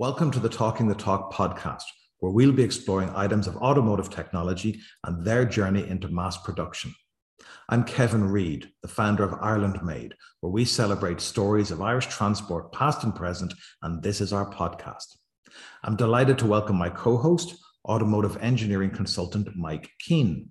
Welcome to the Talking the Talk podcast, where we'll be exploring items of automotive technology and their journey into mass production. I'm Kevin Reid, the founder of Ireland Made, where we celebrate stories of Irish transport, past and present, and this is our podcast. I'm delighted to welcome my co host, automotive engineering consultant Mike Keane.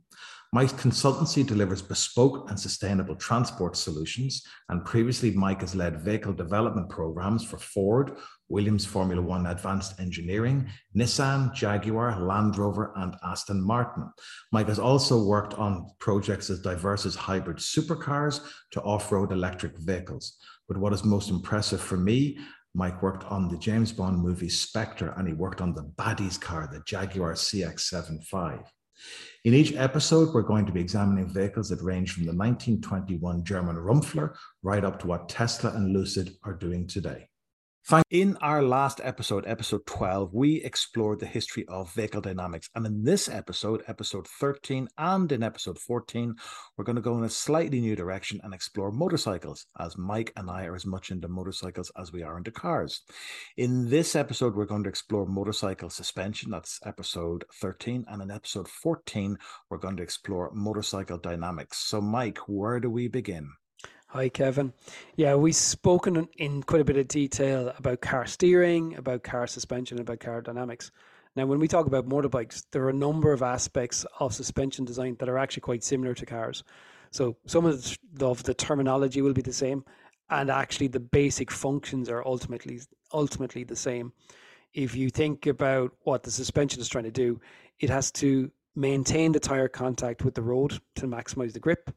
Mike's consultancy delivers bespoke and sustainable transport solutions, and previously, Mike has led vehicle development programs for Ford, Williams Formula One Advanced Engineering, Nissan, Jaguar, Land Rover, and Aston Martin. Mike has also worked on projects as diverse as hybrid supercars to off road electric vehicles. But what is most impressive for me Mike worked on the James Bond movie Spectre and he worked on the baddies car, the Jaguar CX75. In each episode, we're going to be examining vehicles that range from the 1921 German Rumpler right up to what Tesla and Lucid are doing today. In our last episode, episode 12, we explored the history of vehicle dynamics. And in this episode, episode 13, and in episode 14, we're going to go in a slightly new direction and explore motorcycles, as Mike and I are as much into motorcycles as we are into cars. In this episode, we're going to explore motorcycle suspension. That's episode 13. And in episode 14, we're going to explore motorcycle dynamics. So, Mike, where do we begin? Hi, Kevin. Yeah, we've spoken in quite a bit of detail about car steering, about car suspension, about car dynamics. Now, when we talk about motorbikes, there are a number of aspects of suspension design that are actually quite similar to cars. So, some of the, of the terminology will be the same, and actually, the basic functions are ultimately ultimately the same. If you think about what the suspension is trying to do, it has to maintain the tire contact with the road to maximize the grip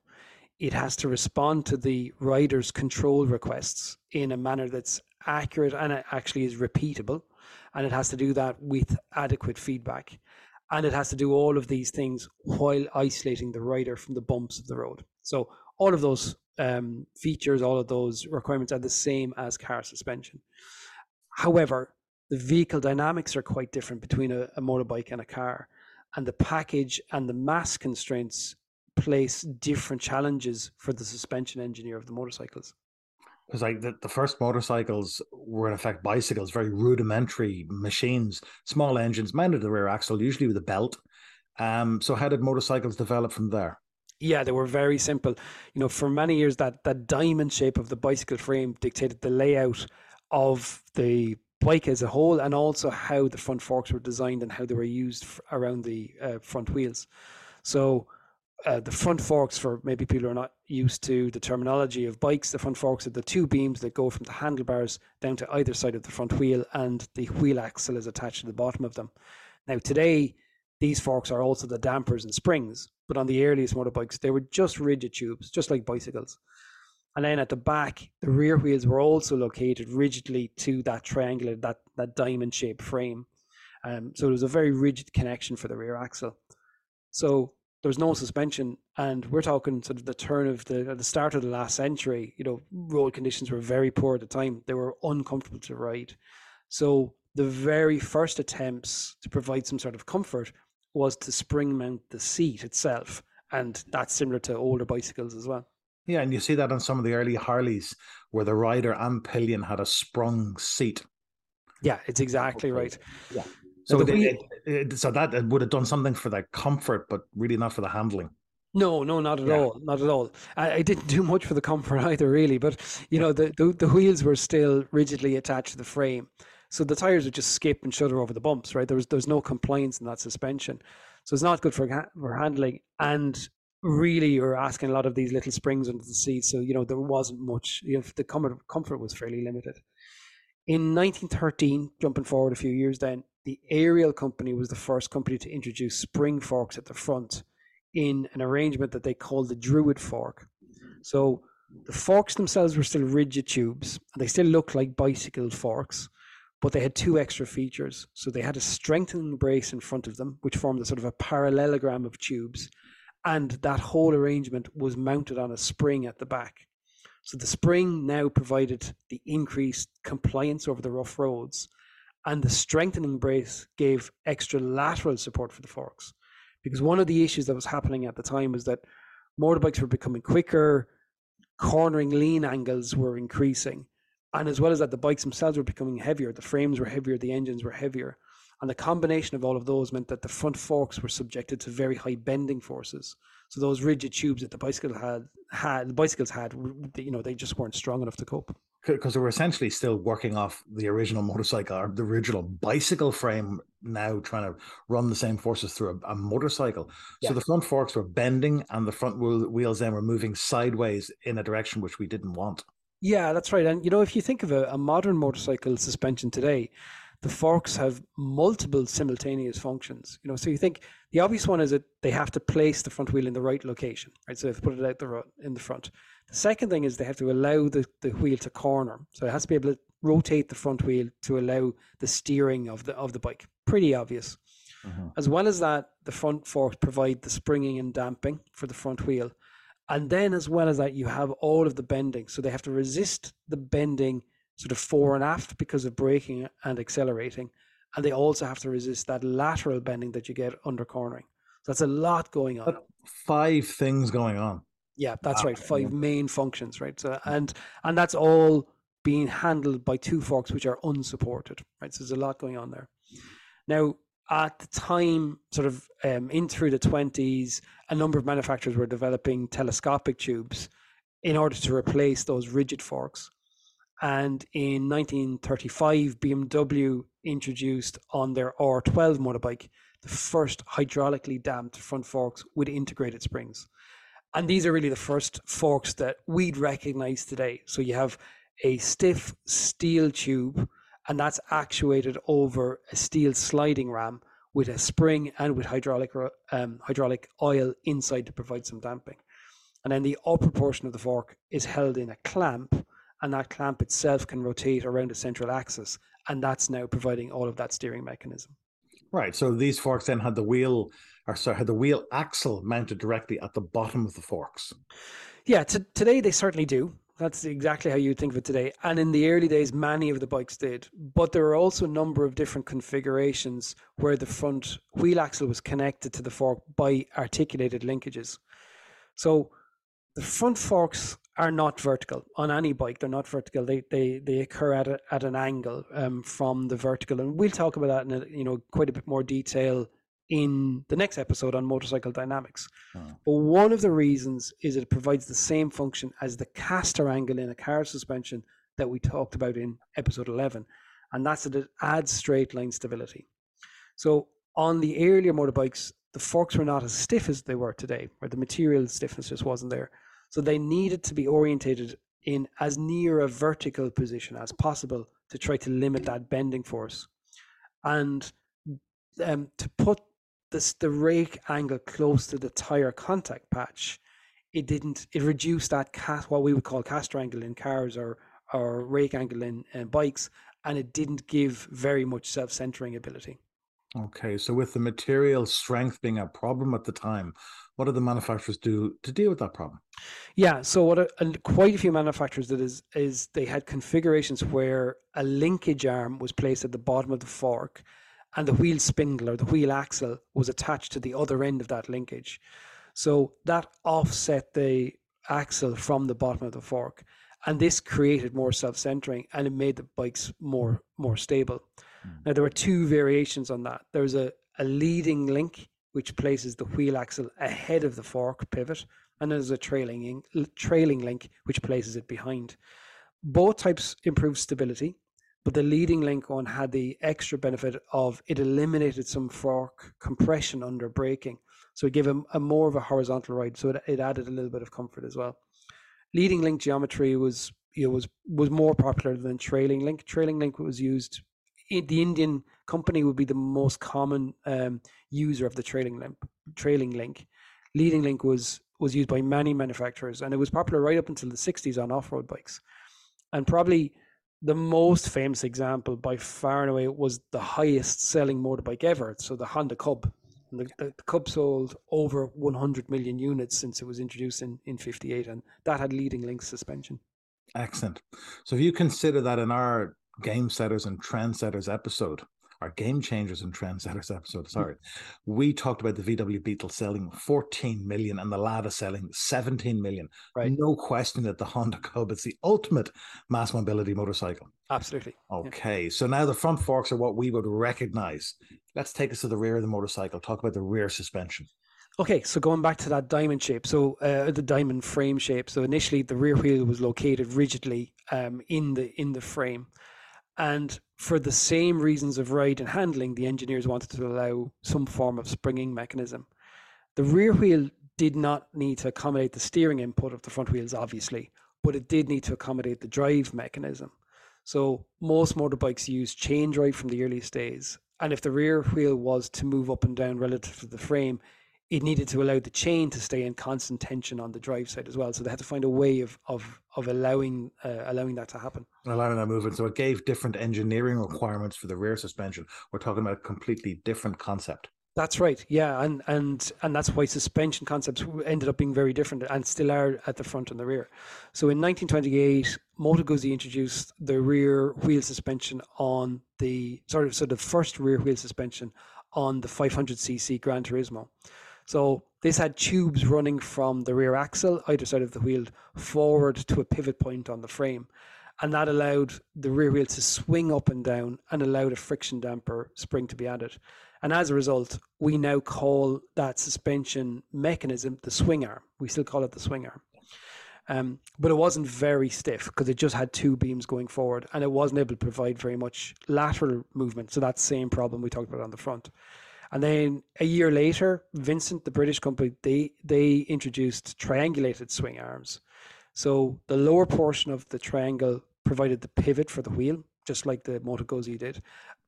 it has to respond to the rider's control requests in a manner that's accurate and actually is repeatable. And it has to do that with adequate feedback. And it has to do all of these things while isolating the rider from the bumps of the road. So, all of those um, features, all of those requirements are the same as car suspension. However, the vehicle dynamics are quite different between a, a motorbike and a car. And the package and the mass constraints place different challenges for the suspension engineer of the motorcycles. Because like the, the first motorcycles were in effect bicycles very rudimentary machines small engines mounted the rear axle usually with a belt. Um so how did motorcycles develop from there? Yeah they were very simple. You know for many years that that diamond shape of the bicycle frame dictated the layout of the bike as a whole and also how the front forks were designed and how they were used around the uh, front wheels. So uh, the front forks for maybe people are not used to the terminology of bikes the front forks are the two beams that go from the handlebars down to either side of the front wheel and the wheel axle is attached to the bottom of them. Now today these forks are also the dampers and springs but on the earliest motorbikes they were just rigid tubes just like bicycles. And then at the back the rear wheels were also located rigidly to that triangular that that diamond shaped frame. Um, so it was a very rigid connection for the rear axle. So there was no suspension, and we're talking sort of the turn of the the start of the last century. You know, road conditions were very poor at the time; they were uncomfortable to ride. So the very first attempts to provide some sort of comfort was to spring mount the seat itself, and that's similar to older bicycles as well. Yeah, and you see that on some of the early Harleys where the rider and pillion had a sprung seat. Yeah, it's exactly right. Yeah. So, it, it, it, so that would have done something for the comfort, but really not for the handling. No, no, not at yeah. all, not at all. I, I, didn't do much for the comfort either, really. But you know, the, the, the wheels were still rigidly attached to the frame, so the tires would just skip and shudder over the bumps. Right, there was there's no compliance in that suspension, so it's not good for for handling. And really, you're asking a lot of these little springs under the seat, so you know there wasn't much. You know, the comfort comfort was fairly limited. In 1913, jumping forward a few years, then the Ariel company was the first company to introduce spring forks at the front in an arrangement that they called the Druid fork. So the forks themselves were still rigid tubes, and they still looked like bicycle forks, but they had two extra features. So they had a strengthening brace in front of them, which formed a sort of a parallelogram of tubes, and that whole arrangement was mounted on a spring at the back. So the spring now provided the increased compliance over the rough roads and the strengthening brace gave extra lateral support for the forks. Because one of the issues that was happening at the time was that motorbikes were becoming quicker, cornering lean angles were increasing, And as well as that, the bikes themselves were becoming heavier. The frames were heavier, the engines were heavier. And the combination of all of those meant that the front forks were subjected to very high bending forces. So those rigid tubes that the bicycle had had the bicycles had, you know, they just weren't strong enough to cope. Because they were essentially still working off the original motorcycle or the original bicycle frame, now trying to run the same forces through a, a motorcycle. Yeah. So the front forks were bending, and the front wheels then were moving sideways in a direction which we didn't want. Yeah, that's right. And you know, if you think of a, a modern motorcycle suspension today, the forks have multiple simultaneous functions. You know, so you think the obvious one is that they have to place the front wheel in the right location, right? So they have to put it out the in the front. The second thing is they have to allow the, the wheel to corner. So it has to be able to rotate the front wheel to allow the steering of the of the bike. Pretty obvious. Mm-hmm. As well as that, the front forks provide the springing and damping for the front wheel. And then as well as that, you have all of the bending. So they have to resist the bending sort of fore and aft because of braking and accelerating. And they also have to resist that lateral bending that you get under cornering. So that's a lot going on. Five things going on. Yeah, that's wow. right. Five main functions, right? So and and that's all being handled by two forks which are unsupported, right? So there's a lot going on there. Now, at the time, sort of um, in through the 20s, a number of manufacturers were developing telescopic tubes in order to replace those rigid forks. And in 1935, BMW introduced on their R12 motorbike the first hydraulically damped front forks with integrated springs. And these are really the first forks that we'd recognize today. So you have a stiff steel tube, and that's actuated over a steel sliding ram with a spring and with hydraulic um, hydraulic oil inside to provide some damping. And then the upper portion of the fork is held in a clamp and that clamp itself can rotate around a central axis, and that's now providing all of that steering mechanism. Right. So these forks then had the wheel, or sorry, had the wheel axle mounted directly at the bottom of the forks. Yeah. T- today they certainly do. That's exactly how you'd think of it today. And in the early days, many of the bikes did. But there are also a number of different configurations where the front wheel axle was connected to the fork by articulated linkages. So the front forks are not vertical on any bike. They're not vertical. They they they occur at a, at an angle um, from the vertical, and we'll talk about that in a, you know quite a bit more detail in the next episode on motorcycle dynamics. Oh. But one of the reasons is it provides the same function as the caster angle in a car suspension that we talked about in episode eleven, and that's that it adds straight line stability. So on the earlier motorbikes, the forks were not as stiff as they were today, where the material stiffness just wasn't there. So they needed to be orientated in as near a vertical position as possible to try to limit that bending force. And um, to put this, the rake angle close to the tire contact patch, it didn't, it reduced that cast, what we would call caster angle in cars or, or rake angle in uh, bikes, and it didn't give very much self centering ability. Okay, so with the material strength being a problem at the time, what did the manufacturers do to deal with that problem? Yeah, so what a, and quite a few manufacturers did is is they had configurations where a linkage arm was placed at the bottom of the fork, and the wheel spindle or the wheel axle was attached to the other end of that linkage. So that offset the axle from the bottom of the fork, and this created more self-centering and it made the bikes more more stable. Mm. Now there were two variations on that. There was a, a leading link which places the wheel axle ahead of the fork pivot, and there's a trailing trailing link which places it behind. Both types improve stability, but the leading link one had the extra benefit of it eliminated some fork compression under braking, so it gave a, a more of a horizontal ride. So it, it added a little bit of comfort as well. Leading link geometry was you know, was was more popular than trailing link. Trailing link was used the Indian company would be the most common um, user of the trailing link. Trailing link, leading link was was used by many manufacturers, and it was popular right up until the '60s on off-road bikes. And probably the most famous example by far and away was the highest selling motorbike ever. So the Honda Cub. The, the, the, Cub sold over 100 million units since it was introduced in, in 58, and that had leading link suspension. Excellent. So if you consider that in our game setters and trendsetters episode our game changers and trendsetters episode. Sorry, we talked about the VW Beetle selling 14 million and the Lada selling 17 million. Right. No question that the Honda Cub is the ultimate mass mobility motorcycle. Absolutely. Okay, yeah. so now the front forks are what we would recognize. Let's take us to the rear of the motorcycle. Talk about the rear suspension. Okay, so going back to that diamond shape, so uh, the diamond frame shape. So initially, the rear wheel was located rigidly um, in the in the frame, and for the same reasons of ride and handling, the engineers wanted to allow some form of springing mechanism. The rear wheel did not need to accommodate the steering input of the front wheels, obviously, but it did need to accommodate the drive mechanism. So most motorbikes use chain drive from the earliest days, and if the rear wheel was to move up and down relative to the frame, it needed to allow the chain to stay in constant tension on the drive side as well. So they had to find a way of of of allowing uh, allowing that to happen. Allowing that movement. So it gave different engineering requirements for the rear suspension. We're talking about a completely different concept. That's right. Yeah, and and and that's why suspension concepts ended up being very different and still are at the front and the rear. So in 1928, Moto Guzzi introduced the rear wheel suspension on the sort of so the first rear wheel suspension on the 500cc Gran Turismo. So this had tubes running from the rear axle, either side of the wheel, forward to a pivot point on the frame. And that allowed the rear wheel to swing up and down and allowed a friction damper spring to be added. And as a result, we now call that suspension mechanism the swing arm. We still call it the swing arm. Um, but it wasn't very stiff because it just had two beams going forward and it wasn't able to provide very much lateral movement. So that same problem we talked about on the front. And then a year later, Vincent, the British company, they they introduced triangulated swing arms. So the lower portion of the triangle provided the pivot for the wheel, just like the Moto Guzzi did.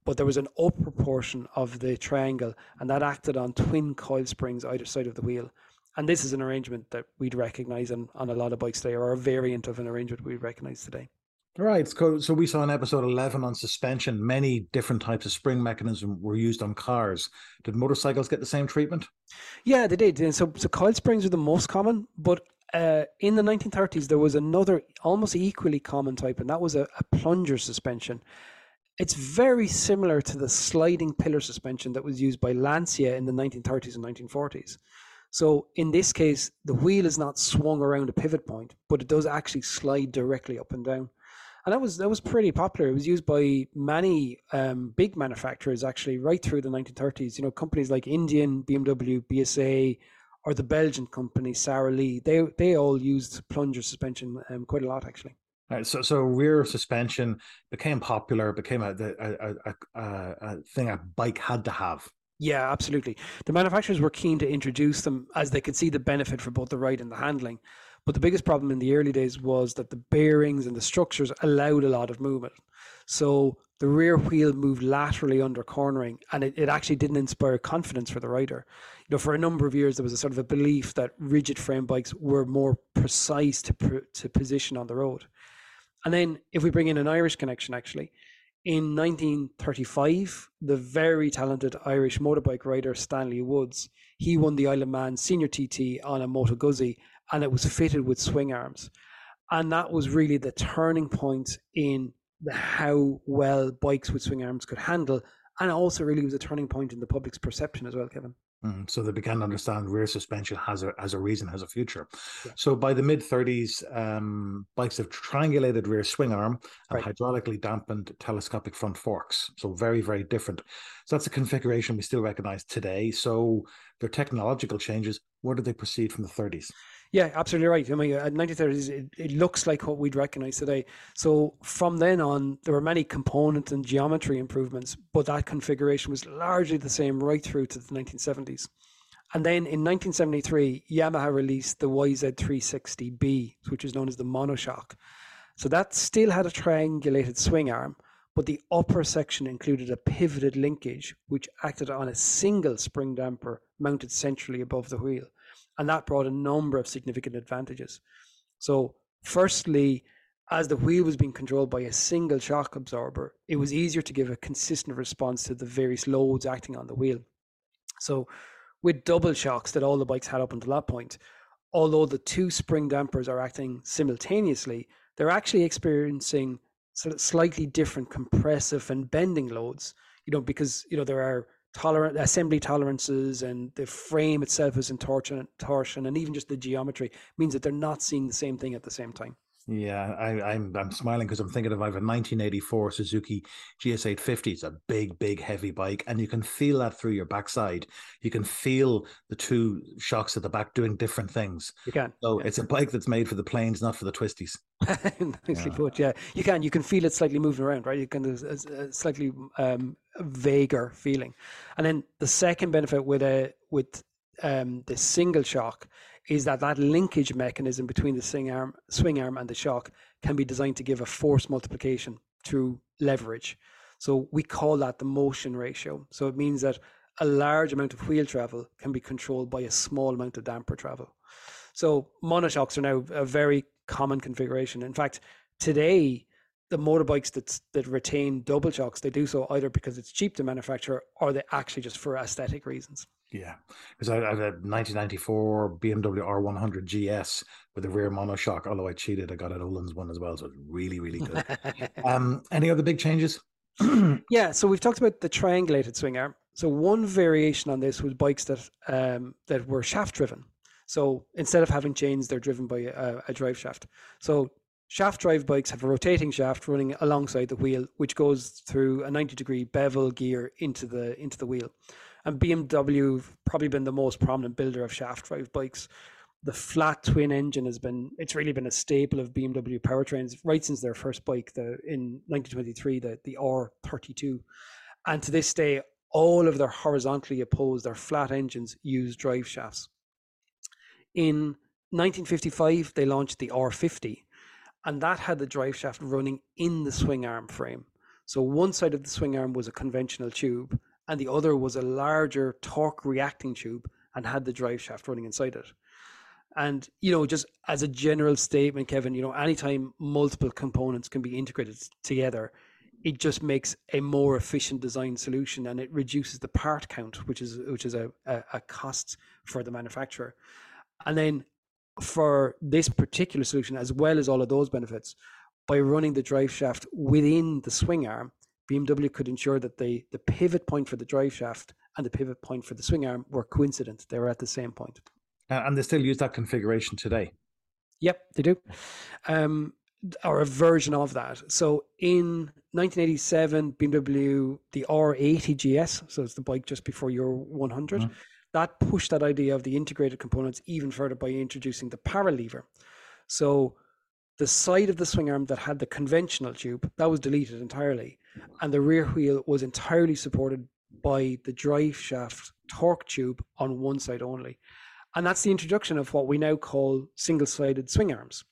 But there was an upper portion of the triangle, and that acted on twin coil springs either side of the wheel. And this is an arrangement that we'd recognize on, on a lot of bikes today, or a variant of an arrangement we recognize today. Right. So, so we saw in episode 11 on suspension, many different types of spring mechanism were used on cars. Did motorcycles get the same treatment? Yeah, they did. And so, so coil springs are the most common, but uh, in the 1930s, there was another almost equally common type, and that was a, a plunger suspension. It's very similar to the sliding pillar suspension that was used by Lancia in the 1930s and 1940s. So in this case, the wheel is not swung around a pivot point, but it does actually slide directly up and down and that was that was pretty popular. It was used by many um, big manufacturers actually right through the 1930s. You know, companies like Indian, BMW, BSA, or the Belgian company Sarolea. They they all used plunger suspension um, quite a lot actually. Right, so, so rear suspension became popular, became a, a, a, a, a thing a bike had to have. Yeah, absolutely. The manufacturers were keen to introduce them as they could see the benefit for both the ride and the handling. But the biggest problem in the early days was that the bearings and the structures allowed a lot of movement. So the rear wheel moved laterally under cornering and it, it actually didn't inspire confidence for the rider. You know, for a number of years, there was a sort of a belief that rigid frame bikes were more precise to, to position on the road. And then if we bring in an Irish connection, actually, in 1935, the very talented Irish motorbike rider Stanley Woods, he won the Isle of Man Senior TT on a Moto Guzzi and it was fitted with swing arms. And that was really the turning point in the, how well bikes with swing arms could handle. And it also really was a turning point in the public's perception as well, Kevin. Mm, so they began to understand rear suspension has a has a reason, has a future. Yeah. So by the mid 30s, um, bikes have triangulated rear swing arm and right. hydraulically dampened telescopic front forks. So very very different. So that's a configuration we still recognize today. So their technological changes. Where did they proceed from the 30s? Yeah, absolutely right. I mean, uh, at 1930s, it, it looks like what we'd recognize today. So from then on, there were many component and geometry improvements, but that configuration was largely the same right through to the 1970s. And then in 1973, Yamaha released the YZ360B, which is known as the monoshock. So that still had a triangulated swing arm, but the upper section included a pivoted linkage, which acted on a single spring damper mounted centrally above the wheel. And that brought a number of significant advantages. So, firstly, as the wheel was being controlled by a single shock absorber, it was easier to give a consistent response to the various loads acting on the wheel. So, with double shocks that all the bikes had up until that point, although the two spring dampers are acting simultaneously, they're actually experiencing sort of slightly different compressive and bending loads you know, because you know there are tolerant assembly tolerances and the frame itself is in torsion, torsion and even just the geometry means that they're not seeing the same thing at the same time. Yeah, I, I'm I'm smiling because I'm thinking of I have a 1984 Suzuki GS850. It's a big, big, heavy bike, and you can feel that through your backside. You can feel the two shocks at the back doing different things. You can. So yeah. it's a bike that's made for the plains, not for the twisties. Nicely yeah. put. Yeah, you can. You can feel it slightly moving around, right? You can. There's a slightly um, vaguer feeling, and then the second benefit with a with um, the single shock is that that linkage mechanism between the swing arm, swing arm and the shock can be designed to give a force multiplication through leverage. So we call that the motion ratio. So it means that a large amount of wheel travel can be controlled by a small amount of damper travel. So monoshocks are now a very common configuration. In fact, today the motorbikes that that retain double shocks, they do so either because it's cheap to manufacture or they actually just for aesthetic reasons. Yeah, because I, I had a 1994 BMW R100 GS with a rear monoshock. Although I cheated, I got an Öhlins one as well, so it's really, really good. um, any other big changes? yeah, so we've talked about the triangulated swing arm. So one variation on this was bikes that um, that were shaft driven. So instead of having chains, they're driven by a, a drive shaft. So shaft drive bikes have a rotating shaft running alongside the wheel, which goes through a 90 degree bevel gear into the into the wheel and BMW probably been the most prominent builder of shaft drive bikes. The flat twin engine has been it's really been a staple of BMW powertrains right since their first bike, the in 1923, the the R32, and to this day, all of their horizontally opposed, their flat engines use drive shafts. In 1955, they launched the R50, and that had the drive shaft running in the swing arm frame. So one side of the swing arm was a conventional tube, and the other was a larger torque reacting tube and had the drive shaft running inside it. And you know, just as a general statement, Kevin, you know, anytime multiple components can be integrated together, it just makes a more efficient design solution and it reduces the part count, which is which is a, a, a cost for the manufacturer. And then for this particular solution, as well as all of those benefits, by running the drive shaft within the swing arm, BMW could ensure that the, the pivot point for the drive shaft and the pivot point for the swing arm were coincident. They were at the same point. And they still use that configuration today. Yep, they do. Um, or a version of that. So in 1987, BMW, the R80 GS, so it's the bike just before your 100, mm-hmm. that pushed that idea of the integrated components even further by introducing the paralever. So the side of the swing arm that had the conventional tube that was deleted entirely and the rear wheel was entirely supported by the drive shaft torque tube on one side only. And that's the introduction of what we now call single-sided swing arms.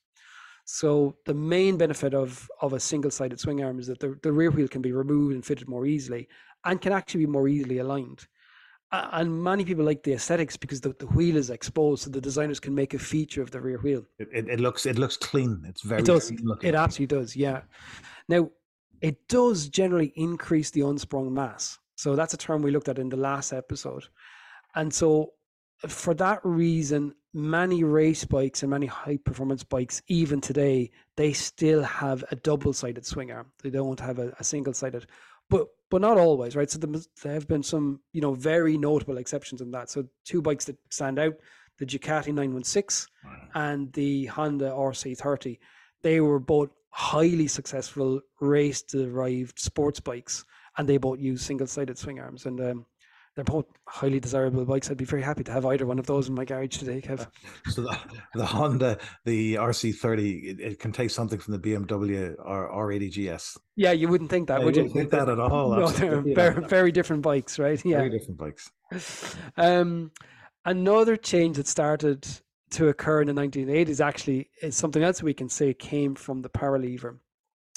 So the main benefit of of a single-sided swing arm is that the, the rear wheel can be removed and fitted more easily and can actually be more easily aligned and many people like the aesthetics because the, the wheel is exposed so the designers can make a feature of the rear wheel. It, it, it looks it looks clean. It's very it does it absolutely does yeah. Now it does generally increase the unsprung mass. So that's a term we looked at in the last episode. And so for that reason many race bikes and many high performance bikes even today they still have a double sided swing arm. They don't have a, a single sided but but not always, right? So there have been some, you know, very notable exceptions in that. So two bikes that stand out: the Ducati 916 wow. and the Honda RC30. They were both highly successful race-derived sports bikes, and they both use single-sided swing arms. And um, they're both highly desirable bikes. I'd be very happy to have either one of those in my garage today, Kev. So the, the Honda, the RC30, it, it, can take something from the BMW or R80 GS. Yeah, you wouldn't think that, yeah, would you? Think that at all? No, they're very, very different bikes, right? Yeah, very different bikes. Um, another change that started to occur in the 1980s actually is something else we can say came from the paralever,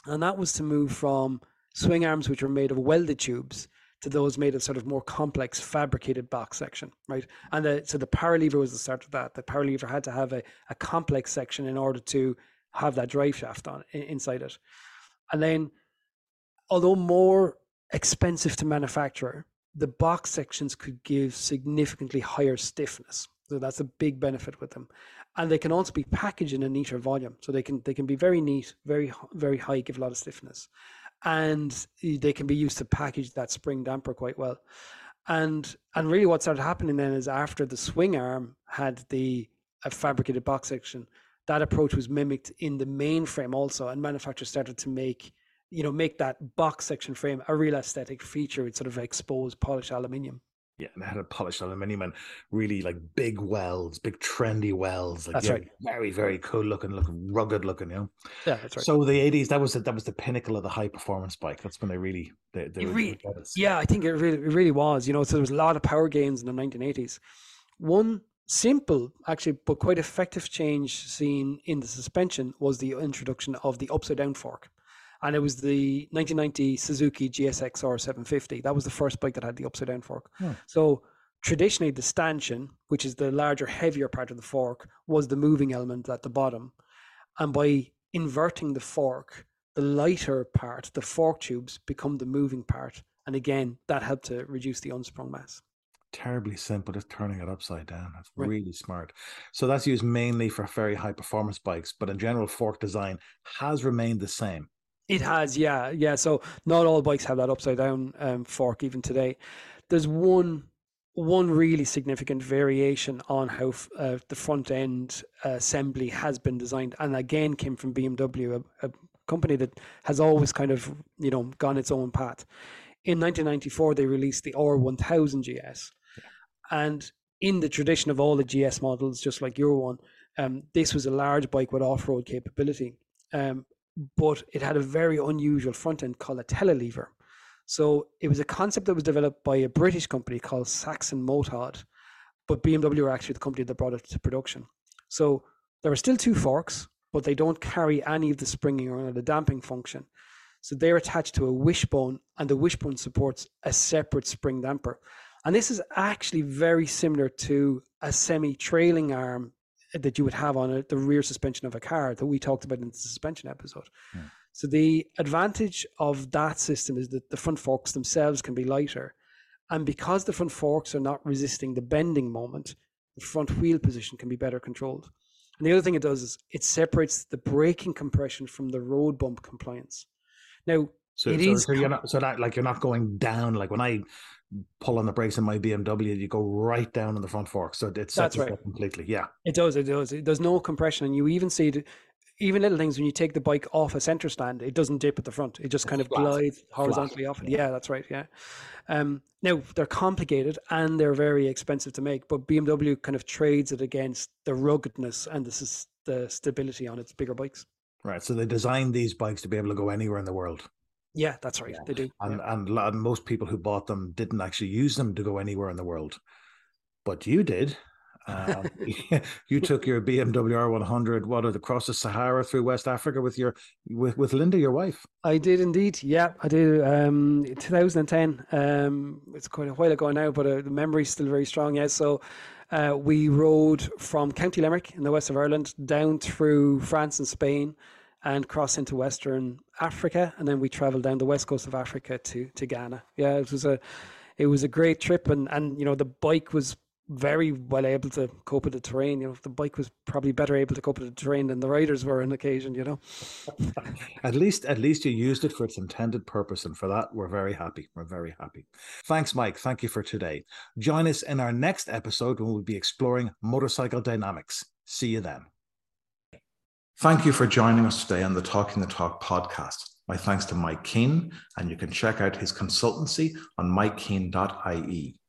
and that was to move from swing arms which were made of welded tubes to those made of sort of more complex fabricated box section, right? And the, so the paralever was the start of that. The paralever had to have a, a complex section in order to have that drive shaft on inside it. And then, although more expensive to manufacture, the box sections could give significantly higher stiffness. So that's a big benefit with them, and they can also be packaged in a neater volume. So they can they can be very neat, very very high, give a lot of stiffness and they can be used to package that spring damper quite well. And and really, what started happening then is after the swing arm had the fabricated box section, that approach was mimicked in the main frame also, and manufacturers started to make you know make that box section frame a real aesthetic feature with sort of exposed polished aluminium. Yeah, and they had a polished aluminium and really like big welds, big trendy welds. Like, that's yeah, right. Very, very cool looking, looking rugged looking. You know. Yeah, that's right. So the eighties, that was the, that was the pinnacle of the high performance bike. That's when they really, they, they really yeah, I think it really, it really was. You know, so there was a lot of power gains in the nineteen eighties. One simple, actually, but quite effective change seen in the suspension was the introduction of the upside down fork and it was the 1990 Suzuki GSXR 750. That was the first bike that had the upside down fork. Hmm. So traditionally, the stanchion, which is the larger, heavier part of the fork, was the moving element at the bottom, and by inverting the fork, the lighter part, the fork tubes, become the moving part, and again, that helped to reduce the unsprung mass terribly simple, just turning it upside down. That's right. really smart. So that's used mainly for very high performance bikes, but in general, fork design has remained the same. It has, yeah, yeah. So not all bikes have that upside down um, fork even today. There's one one really significant variation on how uh, the front end uh, assembly has been designed, and again came from BMW, a, a, company that has always kind of you know gone its own path. In 1994, they released the R1000 GS, yeah. and in the tradition of all the GS models, just like your one, um, this was a large bike with off-road capability. Um, but it had a very unusual front end called a telelever. So it was a concept that was developed by a British company called Saxon Motodd, but BMW were actually the company that brought it to production. So there are still two forks, but they don't carry any of the springing or the damping function. So they're attached to a wishbone, and the wishbone supports a separate spring damper. And this is actually very similar to a semi trailing arm that you would have on a, the rear suspension of a car that we talked about in the suspension episode. So the advantage of that system is that the front forks themselves can be lighter. And because the front forks are not resisting the bending moment, the front wheel position can be better controlled. And the other thing it does is it separates the braking compression from the road bump compliance. Now, so, it so, is so you're not so that like you're not going down like when I pull on the brakes in my BMW, you go right down on the front fork. So it sets right. completely. Yeah. It does. It does. There's no compression. And you even see it, even little things when you take the bike off a center stand, it doesn't dip at the front. It just kind of Flat. glides horizontally Flat. off it. Yeah. yeah, that's right. Yeah. Um, now they're complicated and they're very expensive to make, but BMW kind of trades it against the ruggedness and the, the stability on its bigger bikes. Right. So they designed these bikes to be able to go anywhere in the world. Yeah, that's right. Yeah. They do. And, yeah. and and most people who bought them didn't actually use them to go anywhere in the world, but you did. Um, you took your BMW R100 what across the Sahara through West Africa with your with with Linda, your wife. I did indeed. Yeah, I did. Um, 2010. Um, it's quite a while ago now, but uh, the memory's still very strong. Yeah, so. Uh, we rode from County Limerick in the west of Ireland down through France and Spain, and cross into Western Africa, and then we travelled down the west coast of Africa to to Ghana. Yeah, it was a it was a great trip, and and you know the bike was very well able to cope with the terrain. You know, the bike was probably better able to cope with the terrain than the riders were on occasion. You know, at least at least you used it for its intended purpose, and for that we're very happy. We're very happy. Thanks, Mike. Thank you for today. Join us in our next episode when we'll be exploring motorcycle dynamics. See you then. Thank you for joining us today on the Talking the Talk podcast. My thanks to Mike Keane, and you can check out his consultancy on mikekeane.ie.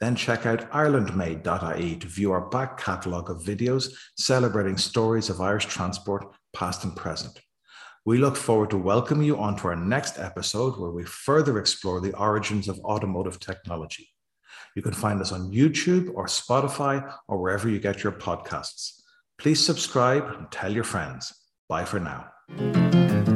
Then check out irelandmade.ie to view our back catalogue of videos celebrating stories of Irish transport, past and present. We look forward to welcoming you onto our next episode where we further explore the origins of automotive technology. You can find us on YouTube or Spotify or wherever you get your podcasts. Please subscribe and tell your friends. Bye for now.